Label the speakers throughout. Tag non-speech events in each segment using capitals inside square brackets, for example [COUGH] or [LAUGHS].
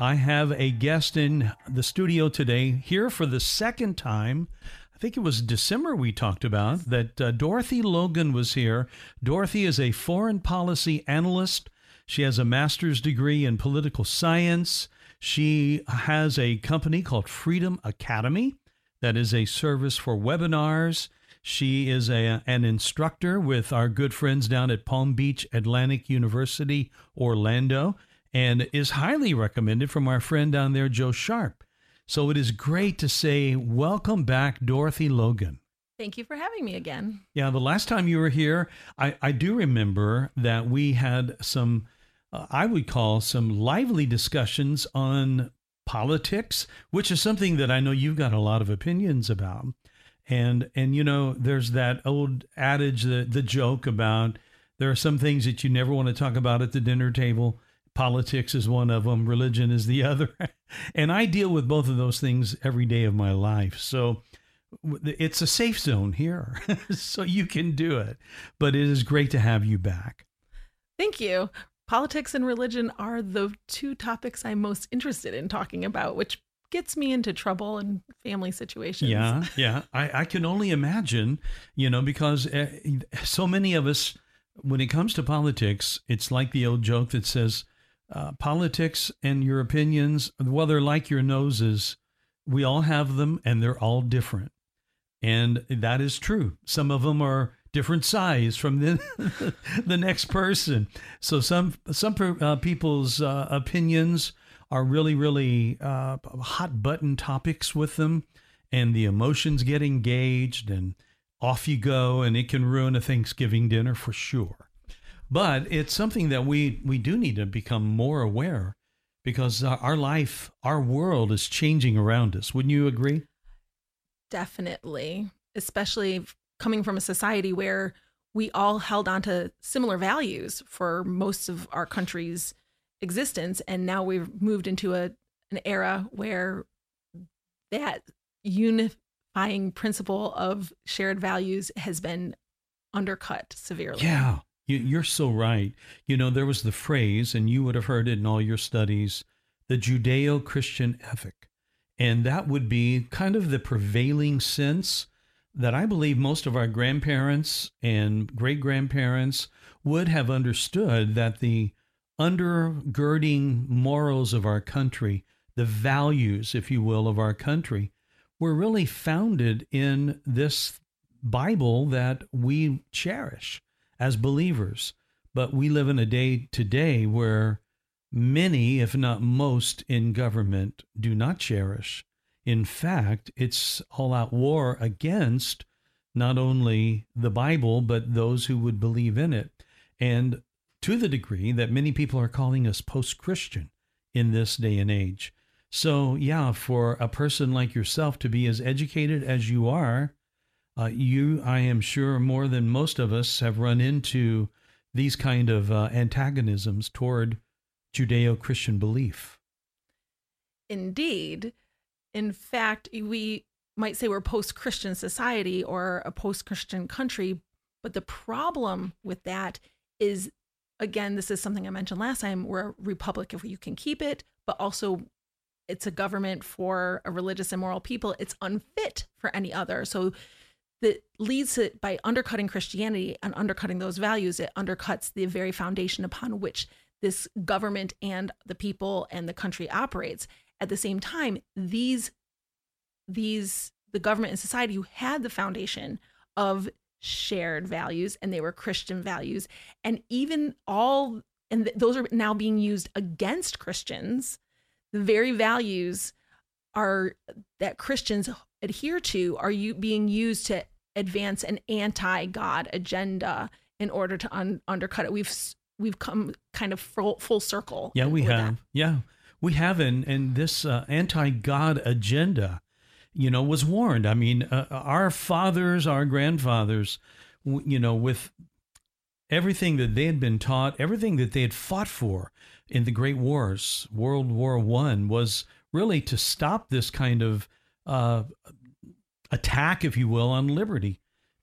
Speaker 1: I have a guest in the studio today, here for the second time. I think it was December we talked about that uh, Dorothy Logan was here. Dorothy is a foreign policy analyst. She has a master's degree in political science. She has a company called Freedom Academy that is a service for webinars. She is a, an instructor with our good friends down at Palm Beach Atlantic University, Orlando and is highly recommended from our friend down there, Joe Sharp. So it is great to say, welcome back, Dorothy Logan.
Speaker 2: Thank you for having me again.
Speaker 1: Yeah, the last time you were here, I, I do remember that we had some, uh, I would call some lively discussions on politics, which is something that I know you've got a lot of opinions about. And and you know, there's that old adage, the the joke about there are some things that you never want to talk about at the dinner table Politics is one of them, religion is the [LAUGHS] other. and I deal with both of those things every day of my life. So it's a safe zone here. [LAUGHS] so you can do it. But it is great to have you back.
Speaker 2: Thank you. Politics and religion are the two topics I'm most interested in talking about, which gets me into trouble and family situations.
Speaker 1: Yeah, [LAUGHS] yeah. I, I can only imagine, you know, because uh, so many of us, when it comes to politics, it's like the old joke that says, uh, politics and your opinions, well, they're like your noses. We all have them and they're all different. And that is true. Some of them are different size from the, [LAUGHS] the next person. So some, some uh, people's uh, opinions are really, really uh, hot button topics with them and the emotions get engaged and off you go and it can ruin a Thanksgiving dinner for sure. But it's something that we, we do need to become more aware because uh, our life, our world is changing around us. Wouldn't you agree?
Speaker 2: Definitely, especially coming from a society where we all held on to similar values for most of our country's existence. And now we've moved into a, an era where that unifying principle of shared values has been undercut severely.
Speaker 1: Yeah. You, are so right. You know, there was the phrase, and you would have heard it in all your studies, the Judeo Christian ethic. And that would be kind of the prevailing sense that I believe most of our grandparents and great grandparents would have understood that the undergirding morals of our country, the values, if you will, of our country, were really founded in this Bible that we cherish as believers. But we live in a day today where many, if not most, in government do not cherish. In fact, it's all out war against not only the Bible, but those who would believe in it. And to the degree that many people are calling us post Christian in this day and age. So, yeah, for a person like yourself to be as educated as you are, uh, you, I am sure, more than most of us have run into these kind of uh, antagonisms toward Judeo Christian belief.
Speaker 2: Indeed. In fact, we might say we're post Christian society or a post Christian country, but the problem with that is, again, this is something I mentioned last time we're a republic if you can keep it, but also it's a government for a religious and moral people. It's unfit for any other. So that leads to by undercutting Christianity and undercutting those values, it undercuts the very foundation upon which this government and the people and the country operates. At the same time, these these the government and society who had the foundation of shared values and they were Christian values, and even all and th- those are now being used against Christians. The very values are that Christians adhere to are you being used to advance an anti-God agenda in order to un- undercut it. We've we've come kind of full, full circle.
Speaker 1: Yeah, we have. That. Yeah. we have and and this uh, anti-God agenda, you know, was warned. I mean, uh, our fathers, our grandfathers, you know, with everything that they had been taught, everything that they had fought for in the great wars, World War One, was really to stop this kind of attack, if you will, on liberty.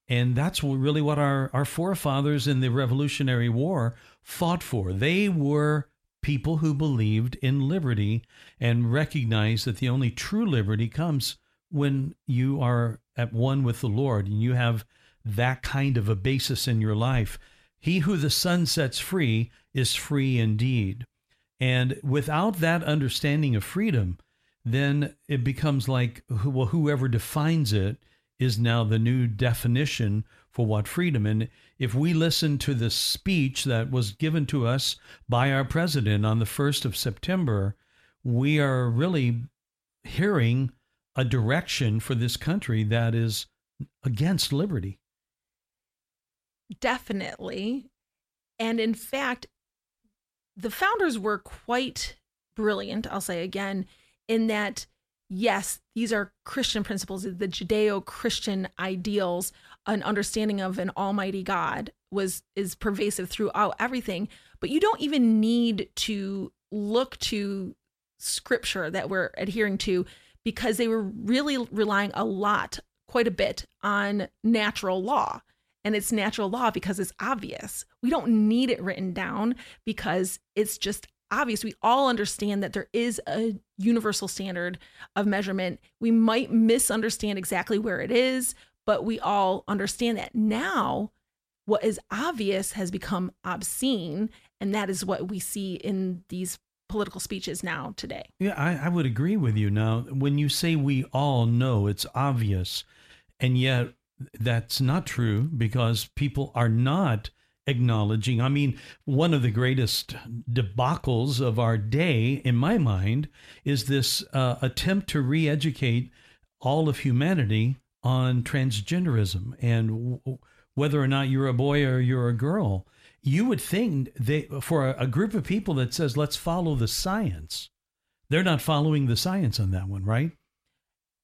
Speaker 1: And that's really what our, our forefathers in the Revolutionary War fought for. They were people who believed in liberty and recognized that the only true liberty comes when you are at one with the Lord and you have that kind of a basis in your life. He who the Son sets free is free indeed. And without that understanding of freedom, then it becomes like, well, whoever defines it is now the new definition for what freedom. And if we listen to the speech that was given to us by our president on the 1st of September, we are really hearing a direction for this country that is against liberty.
Speaker 2: Definitely. And in fact, the founders were quite brilliant, I'll say again, in that yes, these are Christian principles, the Judeo Christian ideals, an understanding of an almighty God was is pervasive throughout everything, but you don't even need to look to scripture that we're adhering to because they were really relying a lot, quite a bit on natural law. And it's natural law because it's obvious. We don't need it written down because it's just obvious. We all understand that there is a universal standard of measurement. We might misunderstand exactly where it is, but we all understand that now what is obvious has become obscene. And that is what we see in these political speeches now today.
Speaker 1: Yeah, I, I would agree with you. Now, when you say we all know it's obvious, and yet that's not true because people are not acknowledging. I mean, one of the greatest debacles of our day, in my mind, is this uh, attempt to re educate all of humanity on transgenderism and w- whether or not you're a boy or you're a girl. You would think they, for a, a group of people that says, let's follow the science, they're not following the science on that one, right?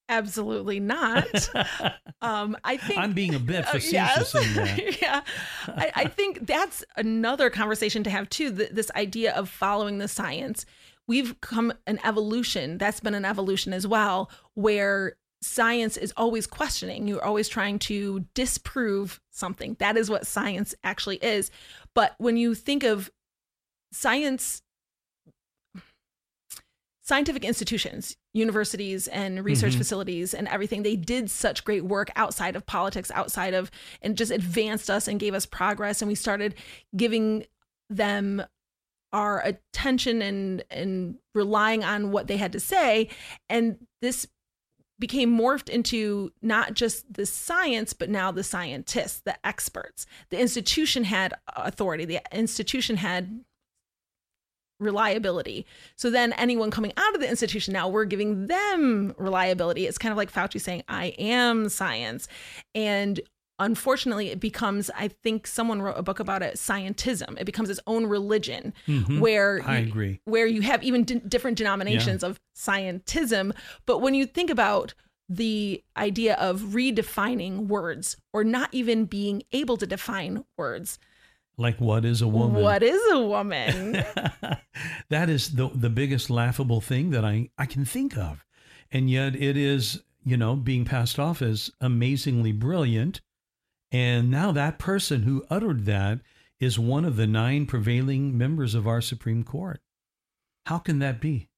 Speaker 2: Absolutely not. [LAUGHS] um, I think
Speaker 1: I'm being a bit facetious
Speaker 2: uh,
Speaker 1: yes. in that. [LAUGHS]
Speaker 2: yeah, I, I, think that's another conversation to have too. The, this idea of following the science. We've come an evolution. That's been an evolution as well, where science is always questioning. You're always trying to disprove something. That is what science actually is. But when you think of science scientific institutions, universities and research mm-hmm. facilities and everything, they did such great work outside of politics, outside of, and just advanced us and gave us progress. And we started giving them our attention and and relying on what they had to say. And this became morphed into not just the science, but now the scientists, the experts. The institution had authority. The institution had reliability. So then anyone coming out of the institution now, we're giving them reliability. It's kind of like Fauci saying, I am science. And unfortunately it becomes i think someone wrote a book about it scientism it becomes its own religion mm-hmm. where
Speaker 1: i you, agree
Speaker 2: where you have even d- different denominations yeah. of scientism but when you think about the idea of redefining words or not even being able to define words
Speaker 1: like what is a woman?
Speaker 2: What is a woman? [LAUGHS]
Speaker 1: that is the the biggest laughable thing that I I can think of. And yet it is, you know, being passed off as amazingly brilliant. And now that person who uttered that is one of the nine prevailing members of our Supreme Court. How can that be?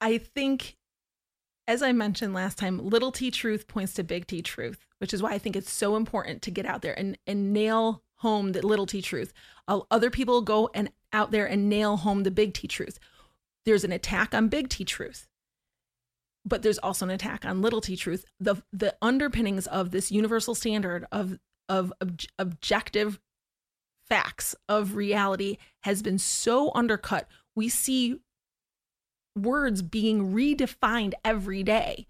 Speaker 2: I think as I mentioned last time, little t truth points to big T truth, which is why I think it's so important to get out there and, and nail home the little t truth. Other people go and out there and nail home the big T truth. There's an attack on big T truth, but there's also an attack on little t truth. The the underpinnings of this universal standard of of ob- objective facts of reality has been so undercut. We see words being redefined every day.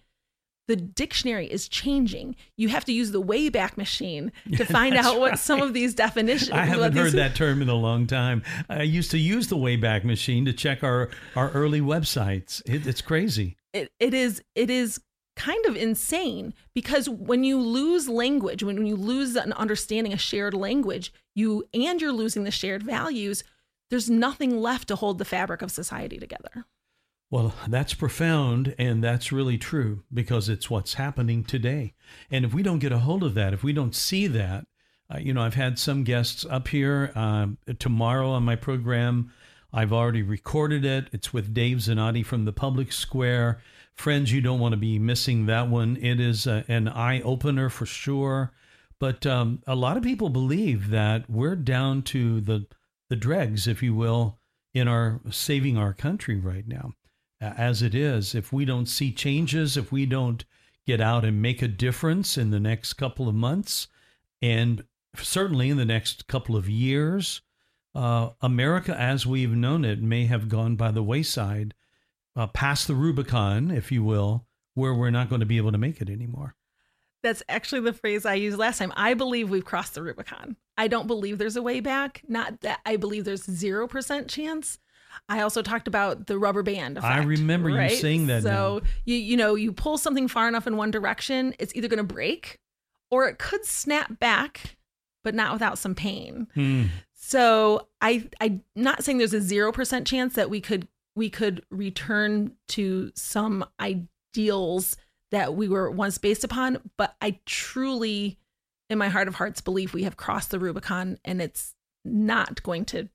Speaker 2: the dictionary is changing. You have to use the Wayback Machine to find out what
Speaker 1: right.
Speaker 2: some of these [LAUGHS] definitions.
Speaker 1: I haven't
Speaker 2: these-
Speaker 1: heard that term in a long time. I used to use the Wayback Machine to check our, our early websites. It, it's crazy.
Speaker 2: It, it is it is kind of insane because when you lose language, when you lose an understanding, a shared language, you and you're losing the shared values. There's nothing left to hold the fabric of society together.
Speaker 1: Well, that's profound, and that's really true because it's what's happening today. And if we don't get a hold of that, if we don't see that, uh, you know, I've had some guests up here um, tomorrow on my program. I've already recorded it. It's with Dave Zanotti from the Public Square. Friends, you don't want to be missing that one. It is a, an eye opener for sure. But um, a lot of people believe that we're down to the the dregs, if you will, in our saving our country right now uh, as it is. If we don't see changes, if we don't get out and make a difference in the next couple of months, and certainly in the next couple of years, uh, America as we've known it may have gone by the wayside, uh, past the Rubicon, if you will, where we're not going to be able to make it anymore.
Speaker 2: That's actually the phrase I used last time. I believe we've crossed the Rubicon. I don't believe there's a way back. Not that I believe there's 0% chance. I also talked about the rubber band effect.
Speaker 1: I remember you saying that
Speaker 2: So
Speaker 1: now.
Speaker 2: you you know, you pull something far enough in one direction, it's either going to break or it could snap back, but not without some pain.
Speaker 1: Hmm.
Speaker 2: So I I'm not saying there's a 0% chance that we could we could return to some ideals that we were once based upon, but I truly in my heart of hearts believe we have crossed the Rubicon and it's not going to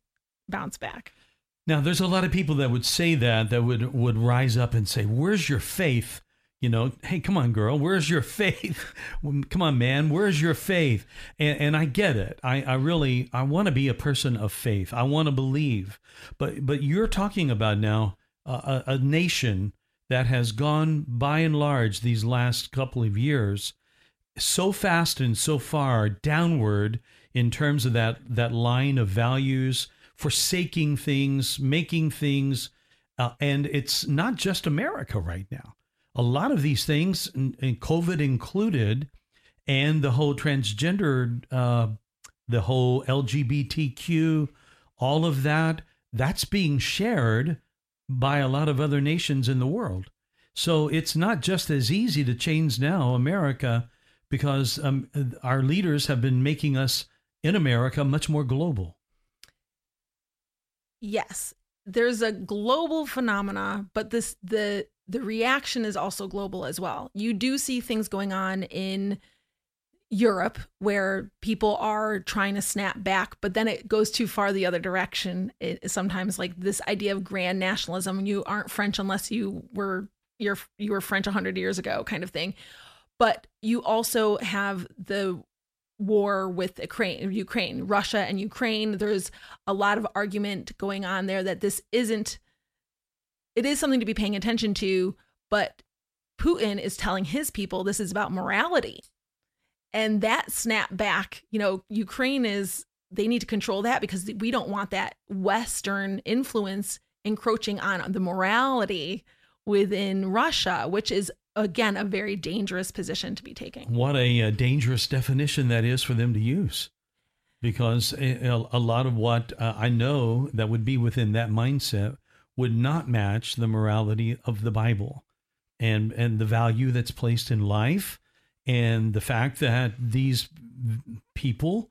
Speaker 2: bounce back.
Speaker 1: Now, there's a lot of people that would say that, that would, would rise up and say, Where's your faith? You know, hey, come on, girl, where's your faith? [LAUGHS] come on, man, where's your faith? And, and I get it. I, I really, I want to be a person of faith. I want to believe. But, but you're talking about now a, a, a nation that has gone by and large these last couple of years so fast and so far downward in terms of that that line of values forsaking things making things uh, and it's not just america right now a lot of these things and, covid included and the whole transgender uh, the whole lgbtq all of that that's being shared by a lot of other nations in the world so it's not just as easy to change now america because um, our leaders have been making us in America much more global.
Speaker 2: Yes, there's a global phenomena, but this the the reaction is also global as well. You do see things going on in Europe where people are trying to snap back, but then it goes too far the other direction. It, sometimes like this idea of grand nationalism, you aren't French unless you were you're you were French 100 years ago kind of thing. But you also have the war with Ukraine, Ukraine, Russia and Ukraine. There's a lot of argument going on there that this isn't it is something to be paying attention to, but Putin is telling his people this is about morality. And that snap back, you know, Ukraine is they need to control that because we don't want that western influence encroaching on the morality within Russia, which is again a very dangerous position to be taking.
Speaker 1: What a, uh dangerous definition that is for them to use. Because a, a lot of what uh, I know that would be within that mindset would not match the morality of the Bible and, and the value that's placed in life and the fact that these people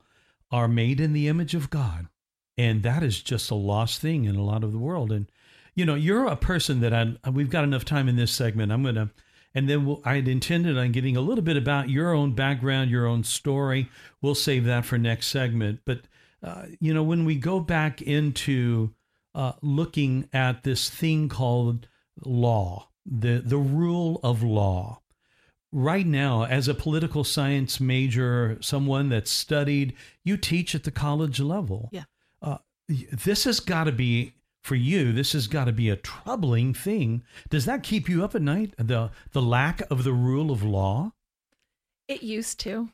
Speaker 1: are made in the image of God. And that is just a lost thing in a lot of the world. And, you know, you're a person that I, we've got enough time in this segment. I'm going to and then we'll, I'd intended on getting a little bit about your own background, your own story. We'll save that for next segment. But, uh, you know, when we go back into uh, looking at this thing called law, the, the rule of law, right now, as a political science major, someone that's studied, you teach at the college level.
Speaker 2: Yeah.
Speaker 1: Uh, this has got to be for you, this has got to be a troubling thing. Does that keep you up at night? The the lack of the rule of law?
Speaker 2: It used to.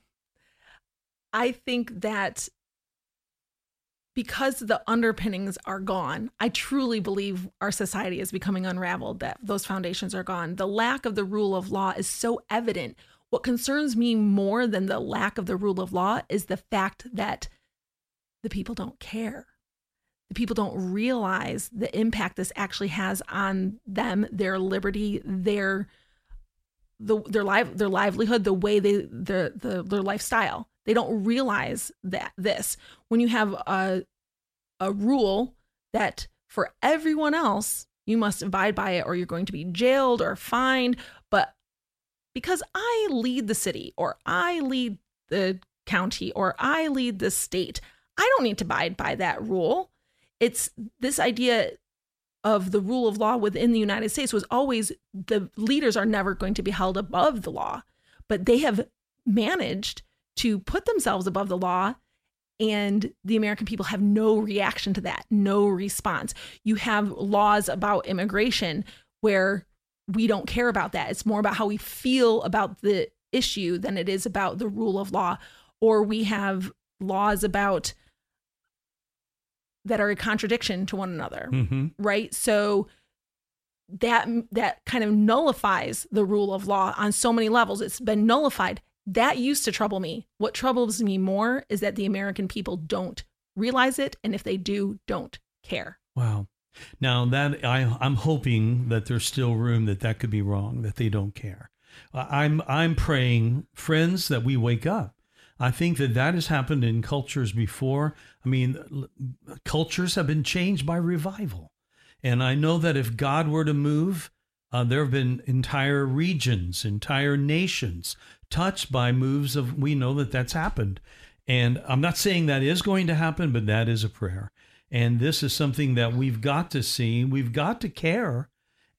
Speaker 2: I think that because the underpinnings are gone, I truly believe our society is becoming unraveled, that those foundations are gone. The lack of the rule of law is so evident. What concerns me more than the lack of the rule of law is the fact that the people don't care. The people don't realize the impact this actually has on them, their liberty, their the, their life, their livelihood, the way they their the, their lifestyle. They don't realize that this when you have a a rule that for everyone else you must abide by it or you're going to be jailed or fined, but because I lead the city or I lead the county or I lead the state, I don't need to abide by that rule. It's this idea of the rule of law within the United States was always the leaders are never going to be held above the law, but they have managed to put themselves above the law and the American people have no reaction to that, no response. You have laws about immigration where we don't care about that. It's more about how we feel about the issue than it is about the rule of law. Or we have laws about that are a contradiction to one another,
Speaker 1: Mm-hmm.
Speaker 2: right? So that that kind of nullifies the rule of law on so many levels. It's been nullified that used to trouble me. What troubles me more is that the American people don't realize it, and if they do, don't care.
Speaker 1: Wow. Now that I, I'm hoping that there's still room that that could be wrong, that they don't care. I'm I'm praying, friends, that we wake up. I think that that has happened in cultures before. I mean, cultures have been changed by revival, and I know that if God were to move, uh, there have been entire regions, entire nations touched by moves of. We know that that's happened, and I'm not saying that is going to happen, but that is a prayer. And this is something that we've got to see. We've got to care.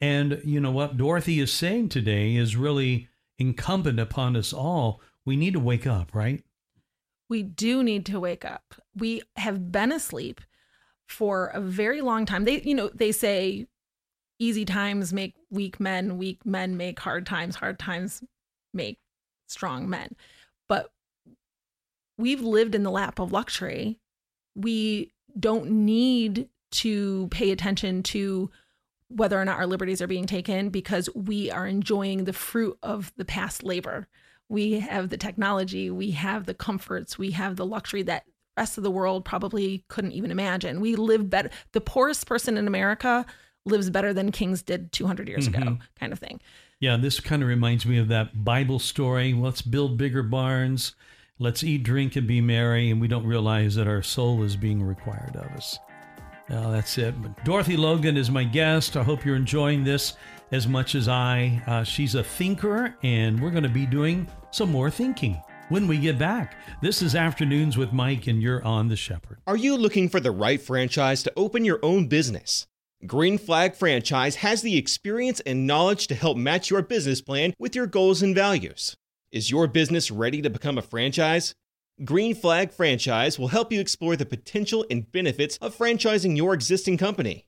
Speaker 1: And you know what Dorothy is saying today is really incumbent upon us all. We need to wake up, right?
Speaker 2: We do need to wake up. We have been asleep for a very long time. They, you know, they say easy times make weak men, weak men make hard times, hard times make strong men. But we've lived in the lap of luxury. We don't need to pay attention to whether or not our liberties are being taken because we are enjoying the fruit of the past labor. We have the technology, we have the comforts, we have the luxury that rest of the world probably couldn't even imagine. We live better. The poorest person in America lives better than kings did 200 years ago,
Speaker 1: Mhm.
Speaker 2: kind of thing.
Speaker 1: Yeah, this kind of reminds me of that Bible story. Let's build bigger barns. Let's eat, drink, and be merry. And we don't realize that our soul is being required of us. Well, that's it. But Dorothy Logan is my guest. I hope you're enjoying this as much as I. Uh, she's a thinker, and we're going to be doing some more thinking when we get back. This is Afternoons with Mike, and you're on The Shepherd.
Speaker 3: Are you looking for the right franchise to open your own business? Green Flag Franchise has the experience and knowledge to help match your business plan with your goals and values. Is your business ready to become a franchise? Green Flag Franchise will help you explore the potential and benefits of franchising your existing company.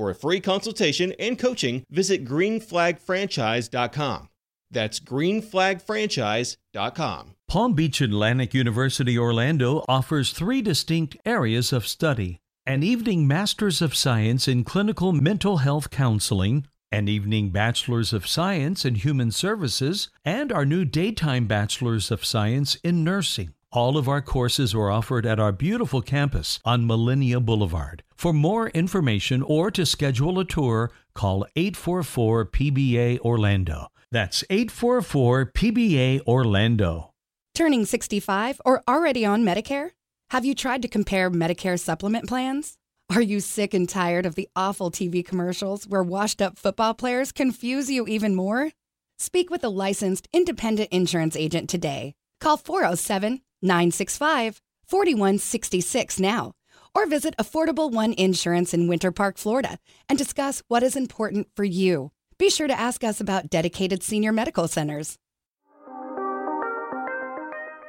Speaker 3: For a free consultation and coaching, visit greenflagfranchise.com. That's greenflagfranchise.com.
Speaker 1: Palm Beach Atlantic University Orlando offers three distinct areas of study an evening Master's of Science in Clinical Mental Health Counseling, an evening Bachelor's of Science in Human Services, and our new daytime Bachelor's of Science in Nursing. All of our courses are offered at our beautiful campus on Millennia Boulevard. For more information or to schedule a tour, call 844 PBA Orlando. That's 844 PBA Orlando.
Speaker 4: Turning 65 or already on Medicare? Have you tried to compare Medicare supplement plans? Are you sick and tired of the awful TV commercials where washed up football players confuse you even more? Speak with a licensed independent insurance agent today. Call 407 965 4166 now or visit Affordable One Insurance in Winter Park, Florida and discuss what is important for you. Be sure to ask us about dedicated senior medical centers.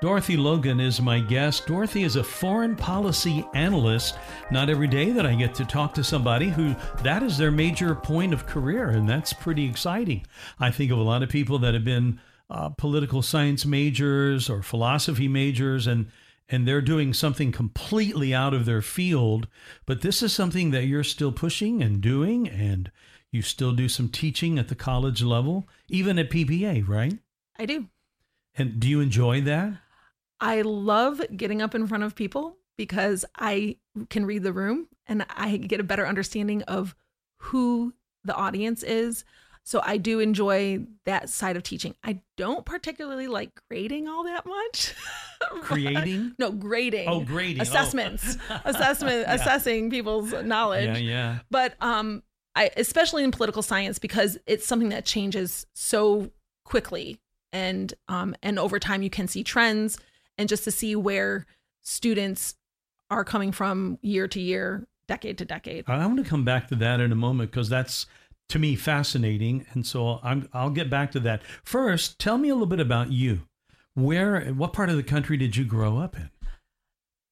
Speaker 1: Dorothy Logan is my guest. Dorothy is a foreign policy analyst. Not every day that I get to talk to somebody who that is their major point of career, and that's pretty exciting. I think of a lot of people that have been uh, political science majors or philosophy majors, and and they're doing something completely out of their field, but this is something that you're still pushing and doing, and you still do some teaching at the college level, even at PBA, right?
Speaker 2: I do.
Speaker 1: And do you enjoy that?
Speaker 2: I love getting up in front of people because I can read the room and I get a better understanding of who the audience is. So I do enjoy that side of teaching. I don't particularly like grading all that much. [LAUGHS]
Speaker 1: Creating?
Speaker 2: no, grading.
Speaker 1: Oh, grading.
Speaker 2: Assessments.
Speaker 1: Oh. [LAUGHS]
Speaker 2: Assessment
Speaker 1: Yeah.
Speaker 2: assessing people's knowledge.
Speaker 1: Yeah, yeah.
Speaker 2: But um I especially in political science because it's something that changes so quickly and um and over time you can see trends and just to see where students are coming from year to year, decade to decade.
Speaker 1: I want to come back to that in a moment because that's to me fascinating, and so I'm I'll get back to that. First, tell me a little bit about you. Where, what part of the country did you grow up in?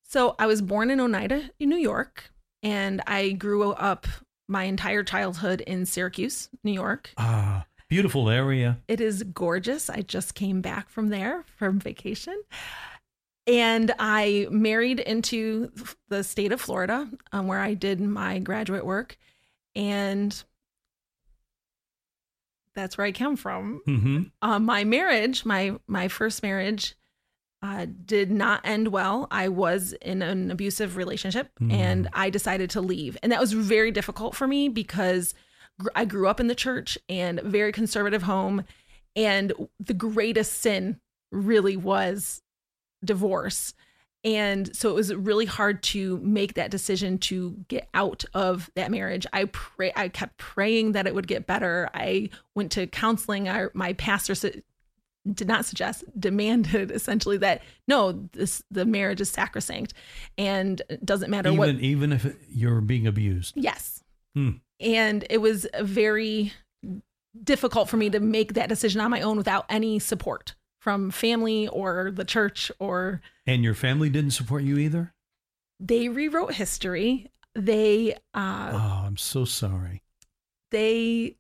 Speaker 2: So I was born in Oneida, in New York, and I grew up my entire childhood in Syracuse, New York.
Speaker 1: Ah, beautiful area.
Speaker 2: It is gorgeous. I just came back from there from vacation. And I married into the state of Florida, um, where I did my graduate work. And that's where I come from.
Speaker 1: Mm-hmm.
Speaker 2: Um, my marriage, my my first marriage, uh, did not end well. I was in an abusive relationship,
Speaker 1: Mm.
Speaker 2: and I decided to leave, and that was very difficult for me because gr- I grew up in the church and very conservative home, and the greatest sin really was divorce. And so it was really hard to make that decision to get out of that marriage. I pray I kept praying that it would get better. I went to counseling. I, my pastor su- did not suggest, demanded [LAUGHS] essentially that no, this the marriage is sacrosanct and it doesn't matter
Speaker 1: Even
Speaker 2: what
Speaker 1: even if you're being abused.
Speaker 2: Yes.
Speaker 1: Hmm.
Speaker 2: And it was very difficult for me to make that decision on my own without any support from family or the church or
Speaker 1: And your family didn't support you either?
Speaker 2: they rewrote history. They uh
Speaker 1: Oh, I'm so sorry.
Speaker 2: they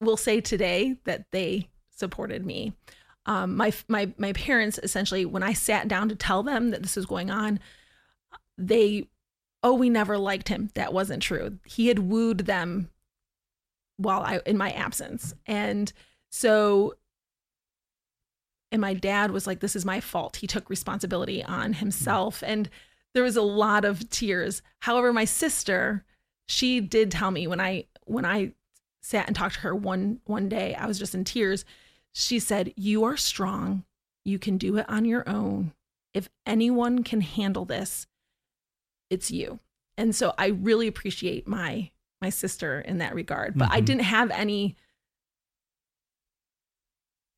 Speaker 2: will say today that they supported me. Um, my my my parents essentially, when I sat down to tell them that this was going on, they, oh, we never liked him. That wasn't true. He had wooed them while I in my absence, and so. And my dad was like, "This is my fault." He took responsibility on himself, and there was a lot of tears. However, my sister, she did tell me when I when I sat and talked to her one one day, I was just in tears. She said, "You are strong. You can do it on your own. If anyone can handle this, it's you." And so I really appreciate my my sister in that regard. But I
Speaker 1: Mhm.
Speaker 2: didn't have any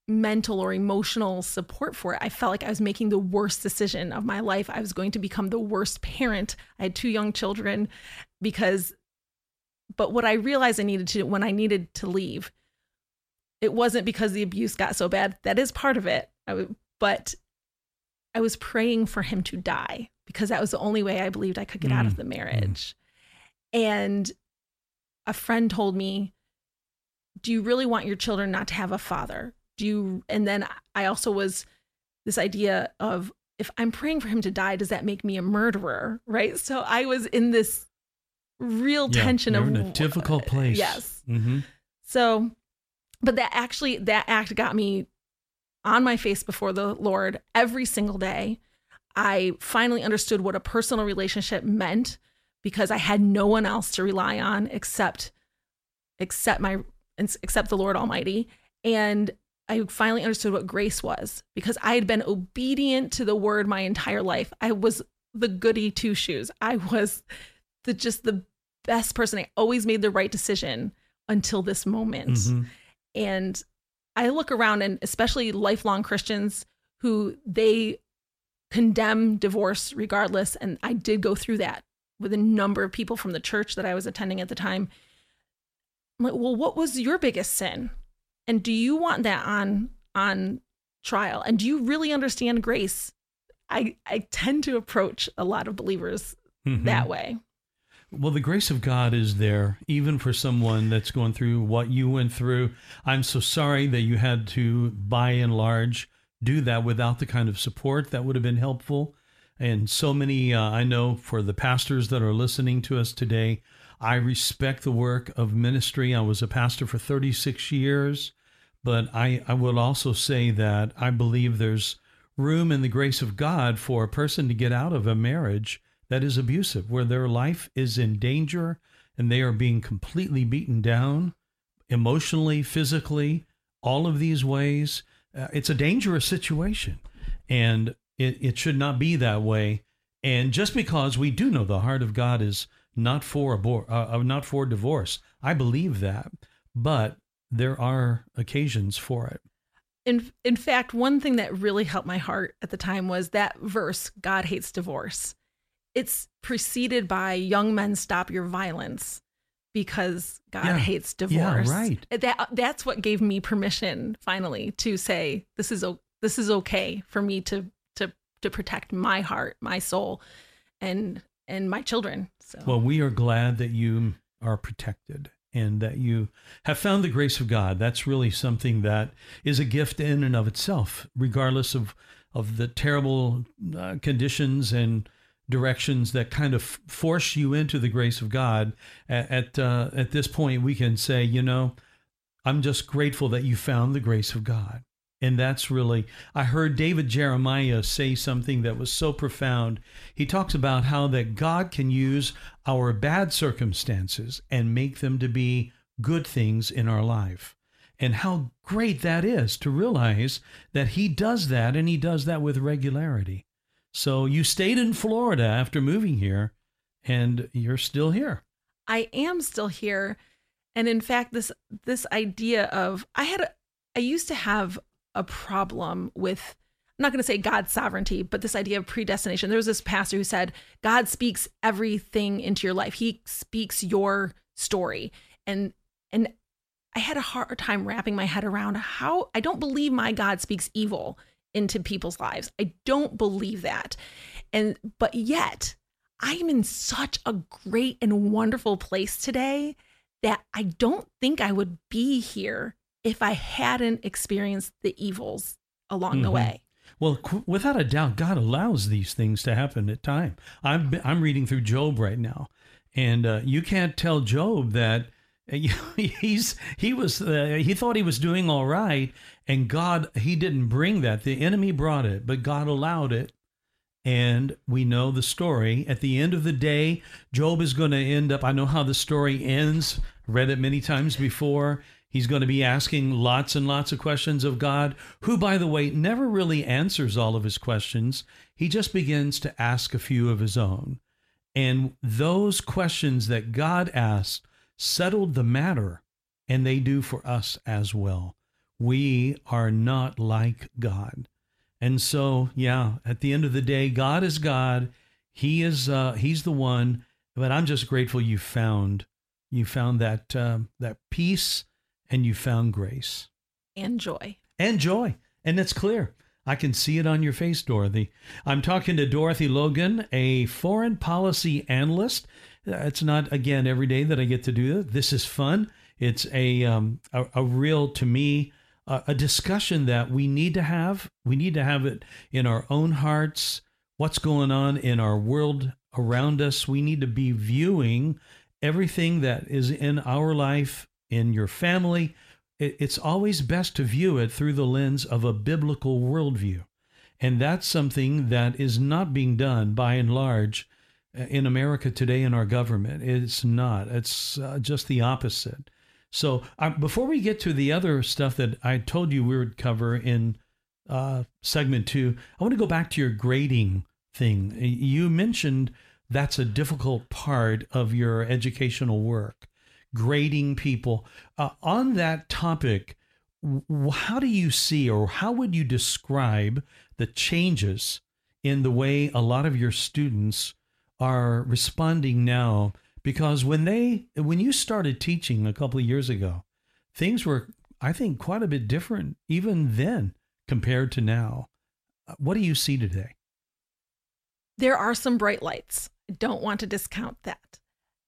Speaker 2: mental or emotional support for it. I felt like I was making the worst decision of my life. I was going to become the worst parent. I had two young children because but what I realized I needed to when I needed to leave, it wasn't because the abuse got so bad. That is part of it. I w- but I was praying for him to die because that was the only way I believed I could get out of
Speaker 1: Mm.
Speaker 2: the marriage. And a friend told me, "Do you really want your children not to have a father?" Do you and then I also was this idea of if I'm praying for him to die, does that make me a murderer? Right? So I was in this real
Speaker 1: Yeah,
Speaker 2: tension of
Speaker 1: in a difficult place.
Speaker 2: Yes.
Speaker 1: hmm
Speaker 2: So, but that actually, that act got me on my face before the Lord every single day. I finally understood what a personal relationship meant because I had no one else to rely on except except my except the Lord Almighty. And I finally understood what grace was because I had been obedient to the word my entire life. I was the goody two shoes. I was the just the best person. I always made the right decision until this moment.
Speaker 1: hmm
Speaker 2: And I look around and especially lifelong Christians who they condemn divorce regardless. And I did go through that with a number of people from the church that I was attending at the time. I'm like, well, what was your biggest sin? And do you want that on on trial? And do you really understand grace? I I tend to approach a lot of believers
Speaker 1: Mhm.
Speaker 2: that way.
Speaker 1: Well, the grace of God is there, even for someone that's going through what you went through. I'm so sorry that you had to, by and large, do that without the kind of support that would have been helpful. And so many, uh, I know for the pastors that are listening to us today, I respect the work of ministry. I was a pastor for 36 years, but I, I would also say that I believe there's room in the grace of God for a person to get out of a marriage that is abusive, where their life is in danger and they are being completely beaten down emotionally, physically, all of these ways. Uh, it's a dangerous situation. And it, it should not be that way. And just because we do know the heart of God is not for abor- uh, uh not for divorce, I believe that, but there are occasions for it.
Speaker 2: In in fact, one thing that really helped my heart at the time was that verse, God hates divorce. It's preceded by young men stop your violence because God yeah. hates divorce.
Speaker 1: Yeah, right.
Speaker 2: That that's what gave me permission finally to say this is this is okay for me to to to protect my heart, my soul, and and my children. So
Speaker 1: well, we are glad that you are protected and that you have found the grace of God. That's really something that is a gift in and of itself, regardless of of the terrible uh, conditions and directions that kind of force you into the grace of God. At at, uh, at this point, we can say, you know, I'm just grateful that you found the grace of God. And that's really, I heard David Jeremiah say something that was so profound. He talks about how that God can use our bad circumstances and make them to be good things in our life. And how great that is to realize that He does that and He does that with regularity. So you stayed in Florida after moving here and you're still here.
Speaker 2: I am still here. And in fact, this this idea of I had I used to have a problem with I'm not going to say God's sovereignty, but this idea of predestination. There was this pastor who said God speaks everything into your life. He speaks your story. And and I had a hard time wrapping my head around how I don't believe my God speaks evil into people's lives. I don't believe that. And but yet, I'm in such a great and wonderful place today that I don't think I would be here if I hadn't experienced the evils along mm-hmm. the way.
Speaker 1: Well, qu- without a doubt, God allows these things to happen at time. I'm I'm reading through Job right now, and uh, you can't tell Job that [LAUGHS] he's he was uh, he thought he was doing all right, and God he didn't bring that. The enemy brought it, but God allowed it. And we know the story. At the end of the day, Job is going to end up. I know how the story ends. Read it many times before. He's going to be asking lots and lots of questions of God, who, by the way, never really answers all of his questions. He just begins to ask a few of his own. And those questions that God asked settled the matter, and they do for us as well. We are not like God. And so, yeah, at the end of the day, God is God. He is uh, He's the one. But I'm just grateful you found you found that uh, that peace and you found grace
Speaker 2: and joy.
Speaker 1: And joy. And it's clear. I can see it on your face, Dorothy. I'm talking to Dorothy Logan, a foreign policy analyst. It's not, again, every day that I get to do this. This is fun. It's a, um, a, a real, to me, a discussion that we need to have. We need to have it in our own hearts. What's going on in our world around us? We need to be viewing everything that is in our life in your family, it's always best to view it through the lens of a biblical worldview. And that's something that is not being done by and large uh, in America today in our government. It's not, it's uh, just the opposite. So, uh, before we get to the other stuff that I told you we would cover in uh, segment two, I want to go back to your grading thing. You mentioned that's a difficult part of your educational work grading people. Uh, on that topic, how do you see or how would you describe the changes in the way a lot of your students are responding now? Because when they when you started teaching a couple of years ago, things were I think quite a bit different even then compared to now. Uh, what do you see today?
Speaker 2: There are some bright lights. I don't want to discount that.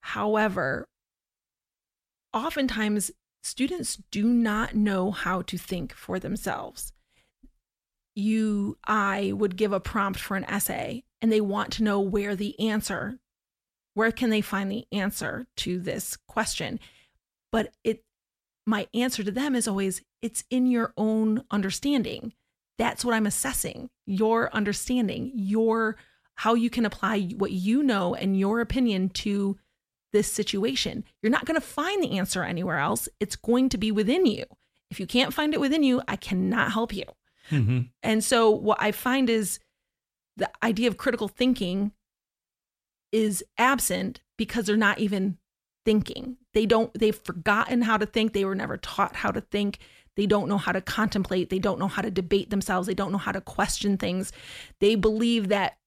Speaker 2: However, oftentimes students do not know how to think for themselves. You, I would give a prompt for an essay, and they want to know where the answer where can they find the answer to this question? But it my answer to them is always it's in your own understanding. That's what i'm assessing. Your understanding your how you can apply what you know and your opinion to this situation you're not going to find the answer anywhere else it's going to be within you if you can't find it within you i cannot help you
Speaker 1: hmm
Speaker 2: and so what I find is the idea of critical thinking is absent because they're not even thinking. They don't they've forgotten how to think. They were never taught how to think. They don't know how to contemplate. They don't know how to debate themselves. They don't know how to question things. They believe that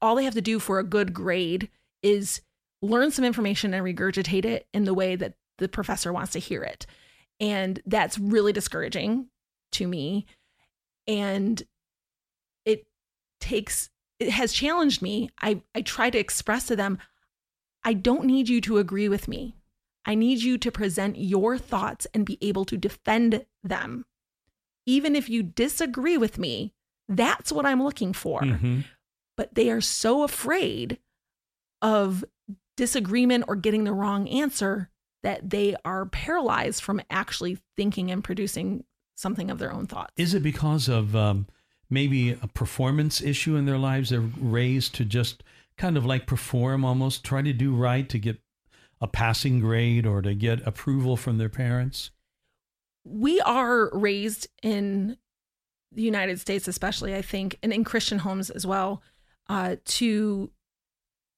Speaker 2: all they have to do for a good grade is learn some information and regurgitate it in the way that the professor wants to hear it. And that's really discouraging to me. And it takes it has challenged me. I i try to express to them i don't need you to agree with me. I need you to present your thoughts and be able to defend them. Even if you disagree with me that's what i'm looking for.
Speaker 1: Hmm
Speaker 2: but they are so afraid of disagreement or getting the wrong answer that they are paralyzed from actually thinking and producing something of their own thoughts
Speaker 1: Is it because of um, maybe a performance issue in their lives? They're raised to just kind of like perform almost, try to do right to get a passing grade or to get approval from their parents?
Speaker 2: we are raised in the United States, especially, I think, and in Christian homes as well, uh, to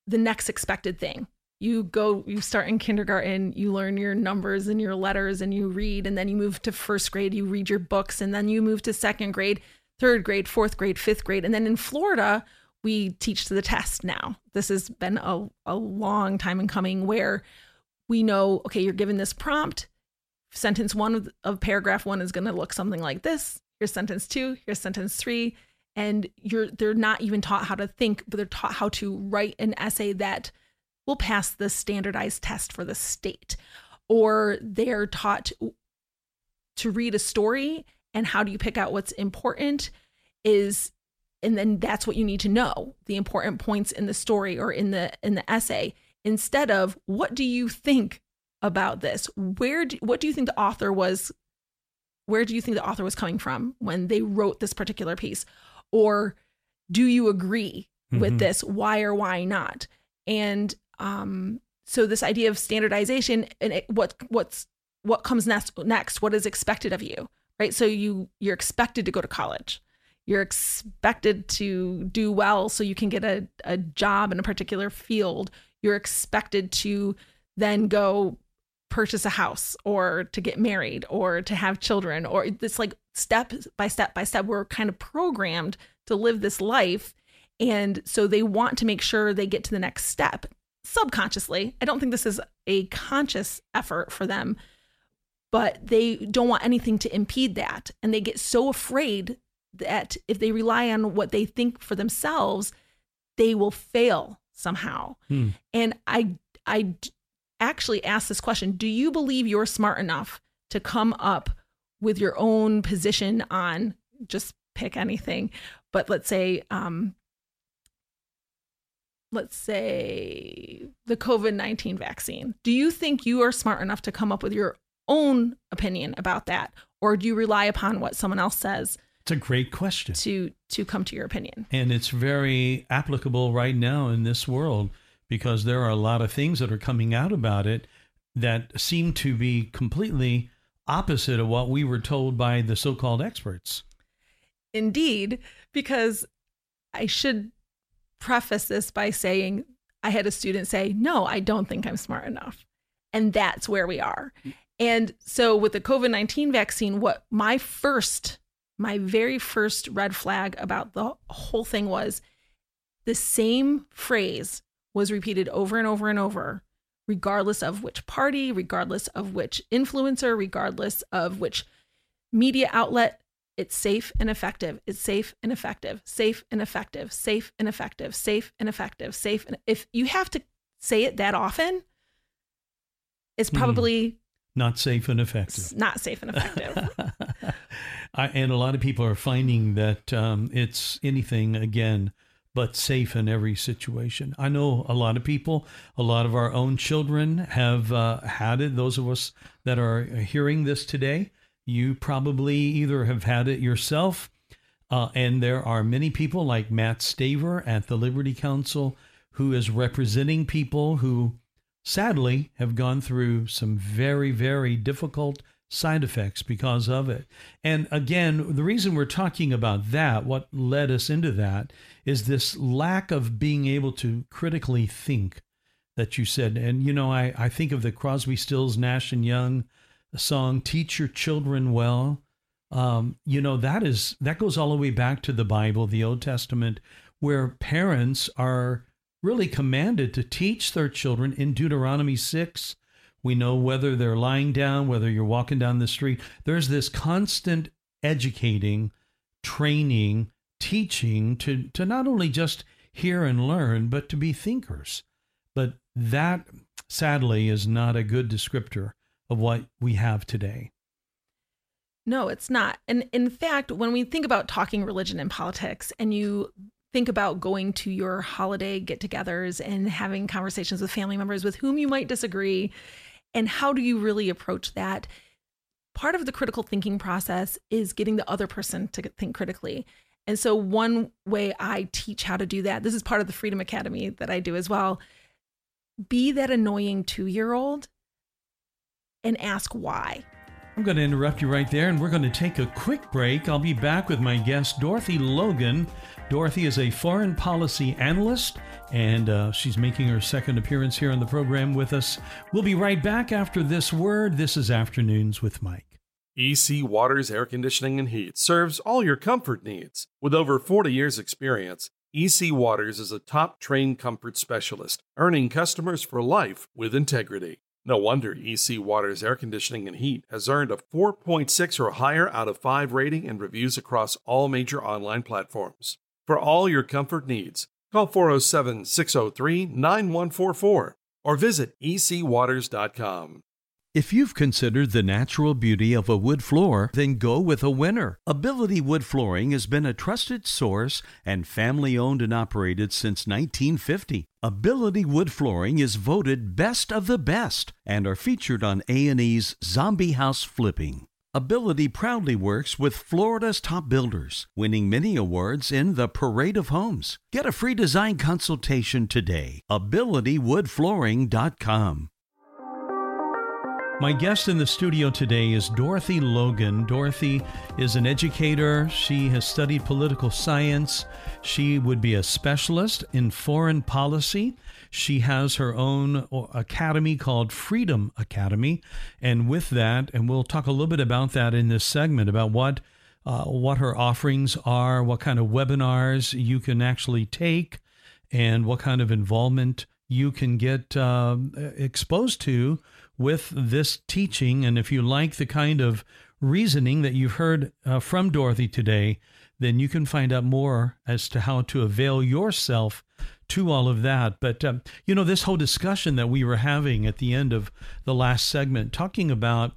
Speaker 2: the next expected thing. You go, you start in kindergarten, you learn your numbers and your letters, and you read, and then you move to first grade, you read your books, and then you move to second grade, third grade, fourth grade, fifth grade. And then in Florida, we teach to the test now. This has been a, a long time in coming where we know, okay, you're given this prompt, sentence one of, of paragraph one is going to look something like this. Here's sentence two. Here's sentence three. And you're they're not even taught how to think, but they're taught how to write an essay that will pass the standardized test for the state. Or they're taught to read a story and how do you pick out what's important is and then that's what you need to know the important points in the story or in the in the essay instead of what do you think about this where do, what do you think the author was where do you think the author was coming from when they wrote this particular piece or do you agree with
Speaker 1: Mhm.
Speaker 2: this why or why not and um so this idea of standardization and it, what what's what comes next next what is expected of you right? So you you're expected to go to college. You're expected to do well so you can get a, a job in a particular field. You're expected to then go purchase a house or to get married or to have children or it's like step by step by step we're kind of programmed to live this life. And so they want to make sure they get to the next step subconsciously. I don't think this is a conscious effort for them but they don't want anything to impede that. And they get so afraid that if they rely on what they think for themselves they will fail somehow.
Speaker 1: Hmm.
Speaker 2: and I actually asked this question do you believe you're smart enough to come up with your own position on just pick anything but let's say um let's say the covid-19 vaccine do you think you are smart enough to come up with your own opinion about that or do you rely upon what someone else says
Speaker 1: It's a great question.
Speaker 2: to to come to your opinion
Speaker 1: And it's very applicable right now in this world because there are a lot of things that are coming out about it that seem to be completely opposite of what we were told by the so called experts.
Speaker 2: Indeed, because I should preface this by saying I had a student say, No, I don't think I'm smart enough. And that's where we are. Hmm. And so with the COVID 19 vaccine, what my first, my very first red flag about the whole thing was the same phrase was repeated over and over and over, regardless of which party, regardless of which influencer, regardless of which media outlet it's safe and effective it's safe and effective safe and effective safe and effective safe and effective safe and if you have to say it that often it's
Speaker 1: Hmm.
Speaker 2: probably
Speaker 1: Not safe and effective.
Speaker 2: not safe and effective [LAUGHS]
Speaker 1: I, and a lot of people are finding that um, it's anything again but safe in every situation. I know a lot of people, a lot of our own children have uh, had it. Those of us that are hearing this today, you probably either have had it yourself, uh, and there are many people like Matt Staver at the Liberty Counsel who is representing people who sadly have gone through some very, very difficult side effects because of it. And again, the reason we're talking about that, what led us into that, is this lack of being able to critically think that you said. And, you know, I, I think of the Crosby, Stills, Nash and Young song, Teach Your Children Well. Um, you know, that is that goes all the way back to the Bible, the Old Testament, where parents are really commanded to teach their children in Deuteronomy 6 we know whether they're lying down, whether you're walking down the street. There's this constant educating, training, teaching to, to not only just hear and learn, but to be thinkers. But that, sadly, is not a good descriptor of what we have today.
Speaker 2: No, it's not. And in fact, when we think about talking religion and politics, and you think about going to your holiday get togethers and having conversations with family members with whom you might disagree and how do you really approach that? Part of the critical thinking process is getting the other person to think critically. And so, one way I teach how to do that, this is part of the Freedom Academy that I do as well. Be that annoying two year old and ask why.
Speaker 1: I'm going to interrupt you right there, and we're going to take a quick break. I'll be back with my guest, Dorothy Logan. Dorothy is a foreign policy analyst, and uh, she's making her second appearance here on the program with us. We'll be right back after this word. This is Afternoons with Mike.
Speaker 5: EC Waters Air Conditioning and Heat serves all your comfort needs. With over 40 years' experience, EC Waters is a top trained comfort specialist, earning customers for life with integrity. No wonder EC Waters Air Conditioning and Heat has earned a 4.6 or higher out of 5 rating and reviews across all major online platforms. For all your comfort needs, call 407 603 9144 or visit ecwaters.com.
Speaker 1: If you've considered the natural beauty of a wood floor, then go with a winner. Ability Wood Flooring has been a trusted source and family owned and operated since 1950. Ability Wood Flooring is voted best of the best and are featured on A&E's Zombie House Flipping. Ability proudly works with Florida's top builders, winning many awards in the Parade of Homes. Get a free design consultation today. AbilityWoodFlooring.com. My guest in the studio today is Dorothy Logan. Dorothy is an educator. She has studied political science. She would be a specialist in foreign policy. She has her own academy called Freedom Academy. And with that, and we'll talk a little bit about that in this segment about what uh, what her offerings are, what kind of webinars you can actually take, and what kind of involvement you can get uh, exposed to with this teaching. And if you like the kind of reasoning that you've heard uh, from Dorothy today, then you can find out more as to how to avail yourself to all of that. But, um, you know, this whole discussion that we were having at the end of the last segment, talking about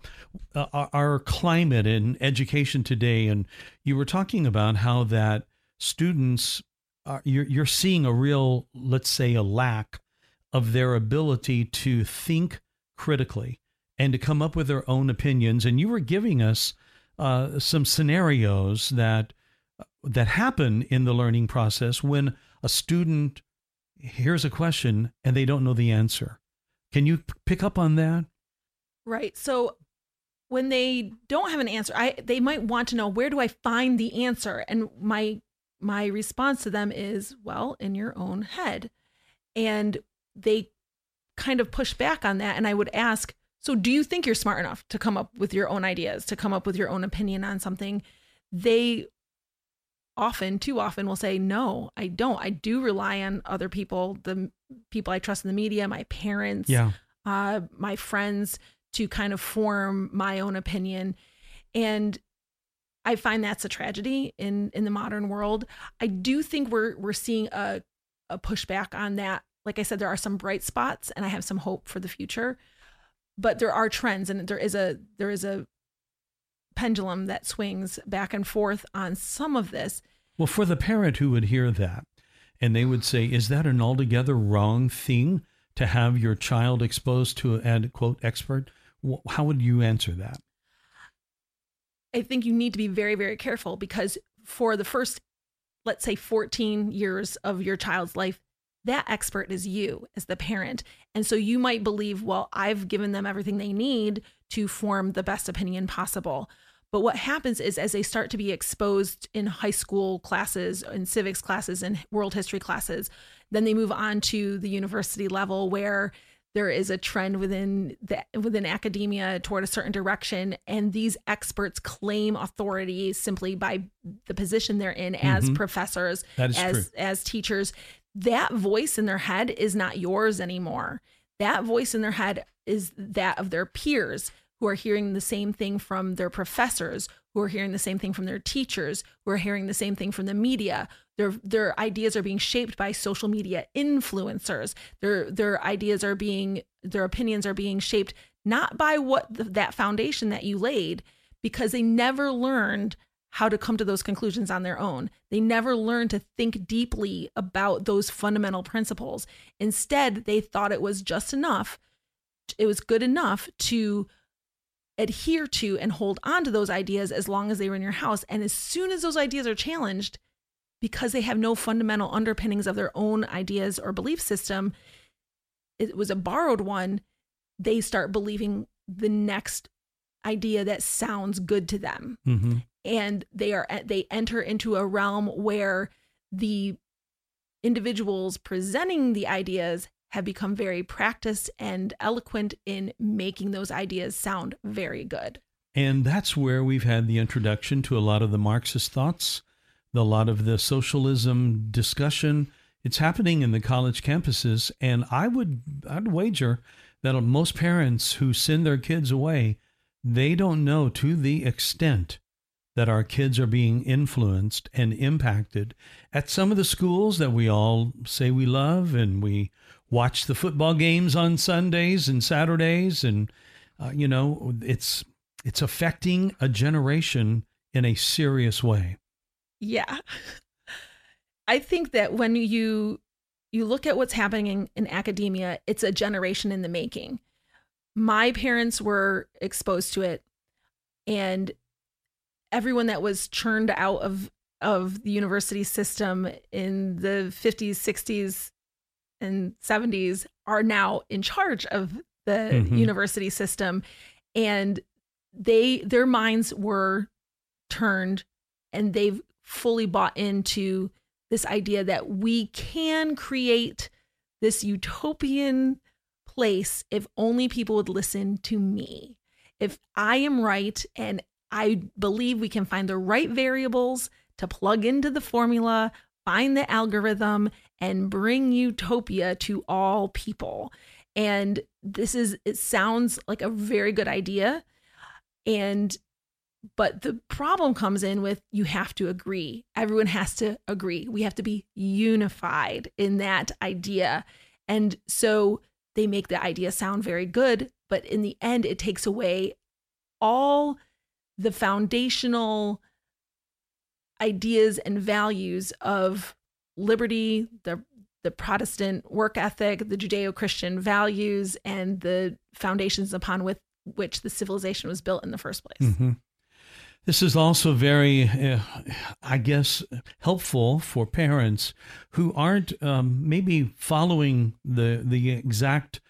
Speaker 1: uh, our climate in education today, and you were talking about how that students, are, you're, you're seeing a real, let's say, a lack of their ability to think critically and to come up with their own opinions. And you were giving us uh, some scenarios that that happen in the learning process when a student hears a question and they don't know the answer. Can you p- pick up on that?
Speaker 2: Right. So when they don't have an answer, I they might want to know where do I find the answer? And my my response to them is, well, in your own head. And they kind of push back on that and I would ask, so do you think you're smart enough to come up with your own ideas, to come up with your own opinion on something? They often, too often, will say, no, I don't. I do rely on other people, the people I trust in the media, my parents,
Speaker 1: yeah.
Speaker 2: uh, my friends to kind of form my own opinion. And I find that's a tragedy in in the modern world. I do think we're we're seeing a a pushback on that like I said, there are some bright spots and I have some hope for the future. But there are trends and there is a there is a pendulum that swings back and forth on some of this.
Speaker 1: Well, for the parent who would hear that and they would say, Is that an altogether wrong thing to have your child exposed to an quote expert? How would you answer that?
Speaker 2: I think you need to be very, very careful because for the first, let's say, 14 years of your child's life, that expert is you as the parent. And so you might believe, well, I've given them everything they need to form the best opinion possible. But what happens is as they start to be exposed in high school classes, in civics classes, and world history classes, then they move on to the university level where there is a trend within the, within academia toward a certain direction and these experts claim authority simply by the position they're in as mm-hmm. professors as true. as teachers that voice in their head is not yours anymore that voice in their head is that of their peers who are hearing the same thing from their professors, who are hearing the same thing from their teachers, who are hearing the same thing from the media. Their their ideas are being shaped by social media influencers. Their their ideas are being their opinions are being shaped not by what the, that foundation that you laid because they never learned how to come to those conclusions on their own. They never learned to think deeply about those fundamental principles. Instead, they thought it was just enough, it was good enough to adhere to and hold on to those ideas as long as they were in your house. And as soon as those ideas are challenged, because they have no fundamental underpinnings of their own ideas or belief system, it was a borrowed one, they start believing the next idea that sounds good to them. Mm-hmm. And they are they enter into a realm where the individuals presenting the ideas have become very practiced and eloquent in making those ideas sound very good.
Speaker 1: And that's where we've had the introduction to a lot of the Marxist thoughts, a lot of the socialism discussion. It's happening in the college campuses, and I would I'd wager that most parents who send their kids away, they don't know to the extent that our kids are being influenced and impacted at some of the schools that we all say we love and we watch the football games on Sundays and Saturdays, and uh, you know it's it's affecting a generation in a serious way.
Speaker 2: Yeah, I think that when you you look at what's happening in, in academia, it's a generation in the making. My parents were exposed to it, and everyone that was churned out of of the university system in the 50s 60s and 70s are now in charge of the mm-hmm. university system and they their minds were turned and they've fully bought into this idea that we can create this utopian place if only people would listen to me. If I am right and I believe we can find the right variables to plug into the formula, find the algorithm, and bring utopia to all people. And this is, it sounds like a very good idea. And, but the problem comes in with you have to agree. Everyone has to agree. We have to be unified in that idea. And so they make the idea sound very good, but in the end, it takes away all the foundational ideas and values of liberty, the the Protestant work ethic, the Judeo-Christian values, and the foundations upon with which the civilization was built in the first place. Mm-hmm.
Speaker 1: This is also very, uh, I guess, helpful for parents who aren't um, maybe following the the exact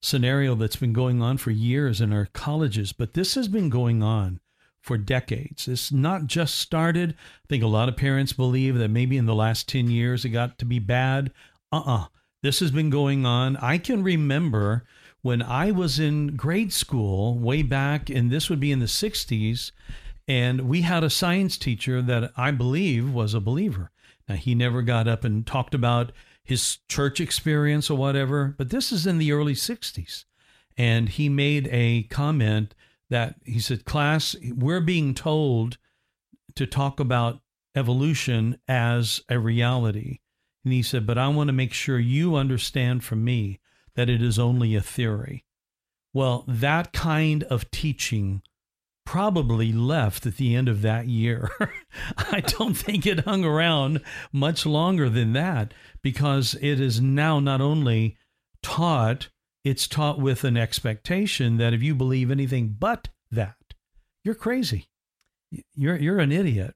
Speaker 1: scenario that's been going on for years in our colleges, but this has been going on for decades. It's not just started. I think a lot of parents believe that maybe in the last 10 years it got to be bad. Uh uh-uh. uh This has been going on. I can remember when I was in grade school, way back, and this would be in the 60s, and we had a science teacher that I believe was a believer. Now, he never got up and talked about his church experience or whatever, but this is in the early 60s. And he made a comment that he said, class, we're being told to talk about evolution as a reality. And he said, but I want to make sure you understand from me that it is only a theory. Well, that kind of teaching probably left at the end of that year. [LAUGHS] I don't think it hung around much longer than that because it is now not only taught, it's taught with an expectation that if you believe anything but that, you're crazy. You're you're an idiot.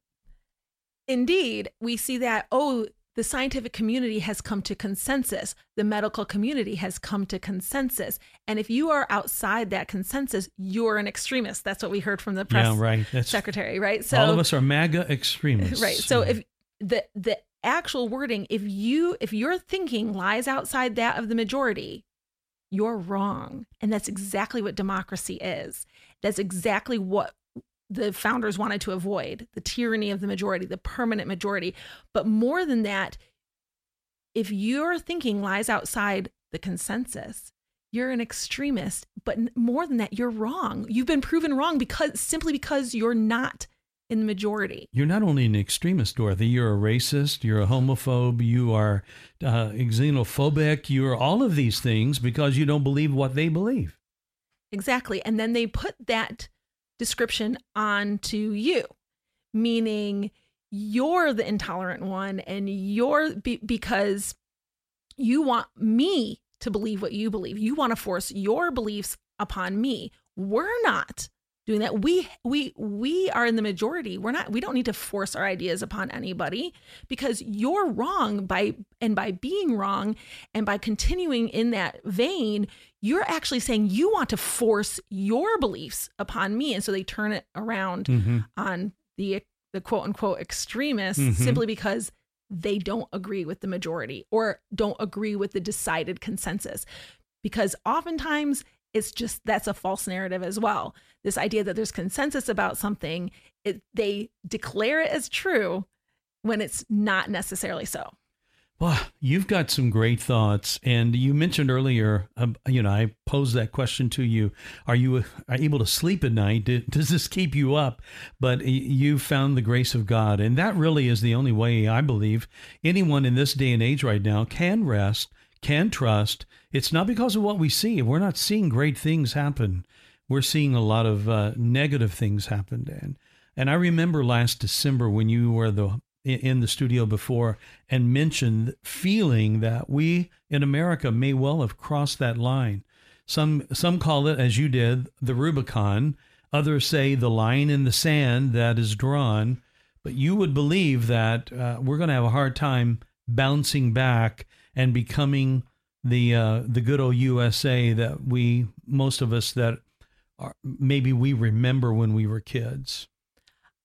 Speaker 2: Indeed, we see that oh, the scientific community has come to consensus. The medical community has come to consensus. And if you are outside that consensus, you're an extremist. That's what we heard from the press
Speaker 1: yeah, right. That's,
Speaker 2: secretary, right? So
Speaker 1: all of us are MAGA extremists.
Speaker 2: Right. So if the the actual wording, if you if your thinking lies outside that of the majority, you're wrong. And that's exactly what democracy is. That's exactly what the founders wanted to avoid the tyranny of the majority, the permanent majority. But more than that, if your thinking lies outside the consensus, you're an extremist. But more than that, you're wrong. You've been proven wrong because simply because you're not in the majority.
Speaker 1: You're not only an extremist, Dorothy, you're a racist, you're a homophobe, you are uh, xenophobic, you're all of these things because you don't believe what they believe.
Speaker 2: Exactly. And then they put that description onto you, meaning you're the intolerant one and you're be- because you want me to believe what you believe. You want to force your beliefs upon me. We're not doing that. We we we are in the majority. We're not we don't need to force our ideas upon anybody because you're wrong by and by being wrong and by continuing in that vein, you're actually saying you want to force your beliefs upon me and so they turn it around mm-hmm. on the the quote unquote extremists mm-hmm. simply because they don't agree with the majority or don't agree with the decided consensus because oftentimes it's just that's a false narrative as well this idea that there's consensus about something it, they declare it as true when it's not necessarily so
Speaker 1: well, you've got some great thoughts, and you mentioned earlier. Um, you know, I posed that question to you: Are you able to sleep at night? Does this keep you up? But you found the grace of God, and that really is the only way I believe anyone in this day and age right now can rest, can trust. It's not because of what we see. We're not seeing great things happen. We're seeing a lot of uh, negative things happen, Dan. And I remember last December when you were the in the studio before and mentioned feeling that we in America may well have crossed that line. Some some call it, as you did, the Rubicon. Others say the line in the sand that is drawn. But you would believe that uh, we're going to have a hard time bouncing back and becoming the uh, the good old USA that we most of us that are, maybe we remember when we were kids.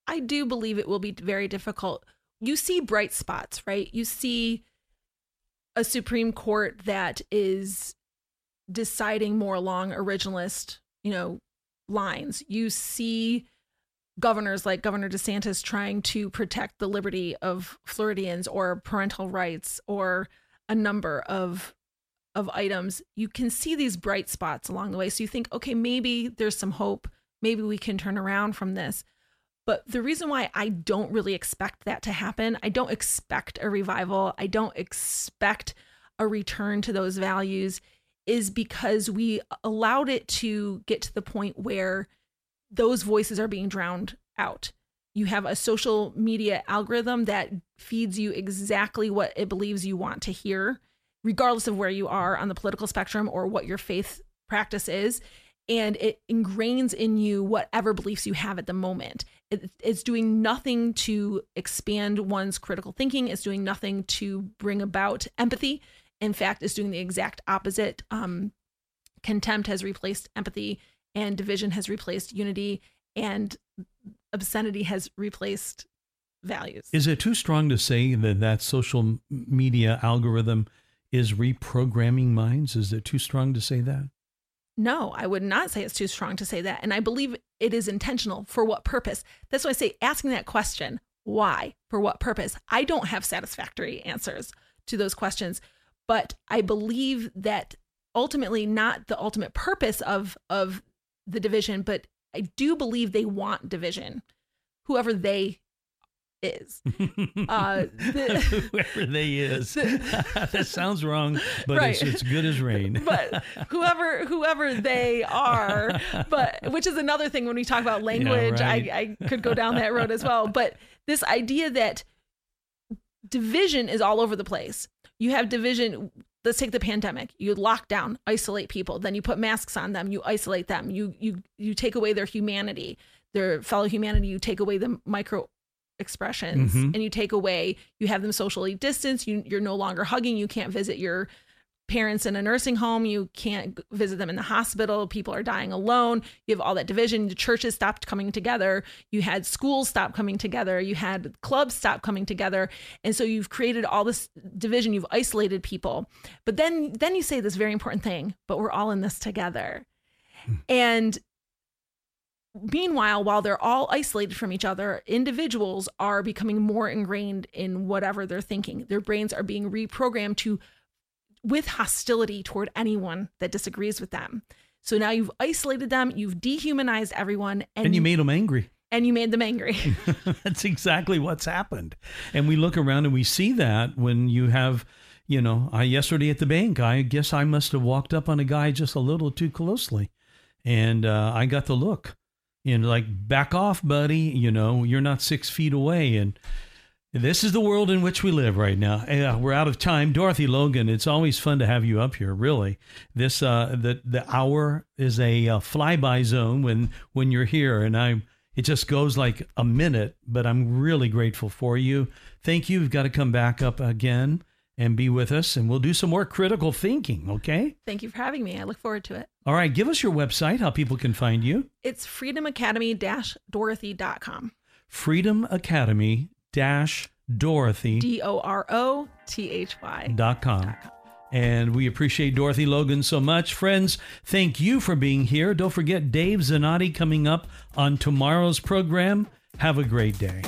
Speaker 2: I do believe it will be very difficult you see bright spots, right? You see a Supreme Court that is deciding more along originalist, you know, lines. You see governors like Governor DeSantis trying to protect the liberty of Floridians or parental rights or a number of of items. You can see these bright spots along the way. So you think, okay, maybe there's some hope. Maybe we can turn around from this. But the reason why I don't really expect that to happen, I don't expect a revival, I don't expect a return to those values, is because we allowed it to get to the point where those voices are being drowned out. You have a social media algorithm that feeds you exactly what it believes you want to hear, regardless of where you are on the political spectrum or what your faith practice is and it ingrains in you whatever beliefs you have at the moment. It, it's doing nothing to expand one's critical thinking. It's doing nothing to bring about empathy. In fact, it's doing the exact opposite. Um, contempt has replaced empathy, and division has replaced unity, and obscenity has replaced values.
Speaker 1: Is it too strong to say that that social media algorithm is reprogramming minds? Is it too strong to say that?
Speaker 2: No, I would not say it's too strong to say that. And I believe it is intentional. For what purpose? That's why I say asking that question, why? For what purpose? I don't have satisfactory answers to those questions, but I believe that ultimately not the ultimate purpose of of the division, but I do believe they want division. Whoever they is. [LAUGHS] Uh, the, [LAUGHS]
Speaker 1: whoever they is. [LAUGHS] that sounds wrong, but
Speaker 2: Right.
Speaker 1: it's, it's good as rain.
Speaker 2: but whoever whoever they are, but which is another thing when we talk about language,
Speaker 1: right.
Speaker 2: I, I could go down that road as well. But this idea that division is all over the place. You have division. Let's take the pandemic. You lock down, isolate people, then you put masks on them, you isolate them, you you you take away their humanity, their fellow humanity, you take away the micro expressions
Speaker 1: Mhm.
Speaker 2: and you take away you have them socially distanced you you're no longer hugging you can't visit your parents in a nursing home you can't visit them in the hospital people are dying alone you have all that division the churches stopped coming together you had schools stop coming together you had clubs stop coming together and so you've created all this division you've isolated people. But then then you say this very important thing but we're all in this together. And meanwhile while they're all isolated from each other individuals are becoming more ingrained in whatever they're thinking their brains are being reprogrammed to with hostility toward anyone that disagrees with them so now you've isolated them you've dehumanized everyone and,
Speaker 1: and you made them angry.
Speaker 2: and you made them angry [LAUGHS] [LAUGHS]
Speaker 1: That's exactly what's happened. And we look around and we see that when you have, you know, I yesterday at the bank, I guess I must have walked up on a guy just a little too closely. And uh, I got the look, know, like, back off, buddy. You know, you're not six feet away. And this is the world in which we live right now. Yeah, we're out of time. Dorothy Logan, it's always fun to have you up here, really. This, uh, the, the hour is a uh, flyby zone when, when you're here. And I'm, it just goes like a minute, but I'm really grateful for you. Thank you. You've got to come back up again and be with us, and we'll do some more critical thinking, okay?
Speaker 2: thank you for having me i look forward to it
Speaker 1: All right, give us your website, how people can find you.
Speaker 2: it's freedomacademy-dorothy.com
Speaker 1: Freedom Academy Dorothy.
Speaker 2: d-o-r-o-t-h-y
Speaker 1: dot com. And we appreciate Dorothy Logan so much. Friends, thank you for being here. Don't forget Dave Zanotti coming up on tomorrow's program. Have a great day.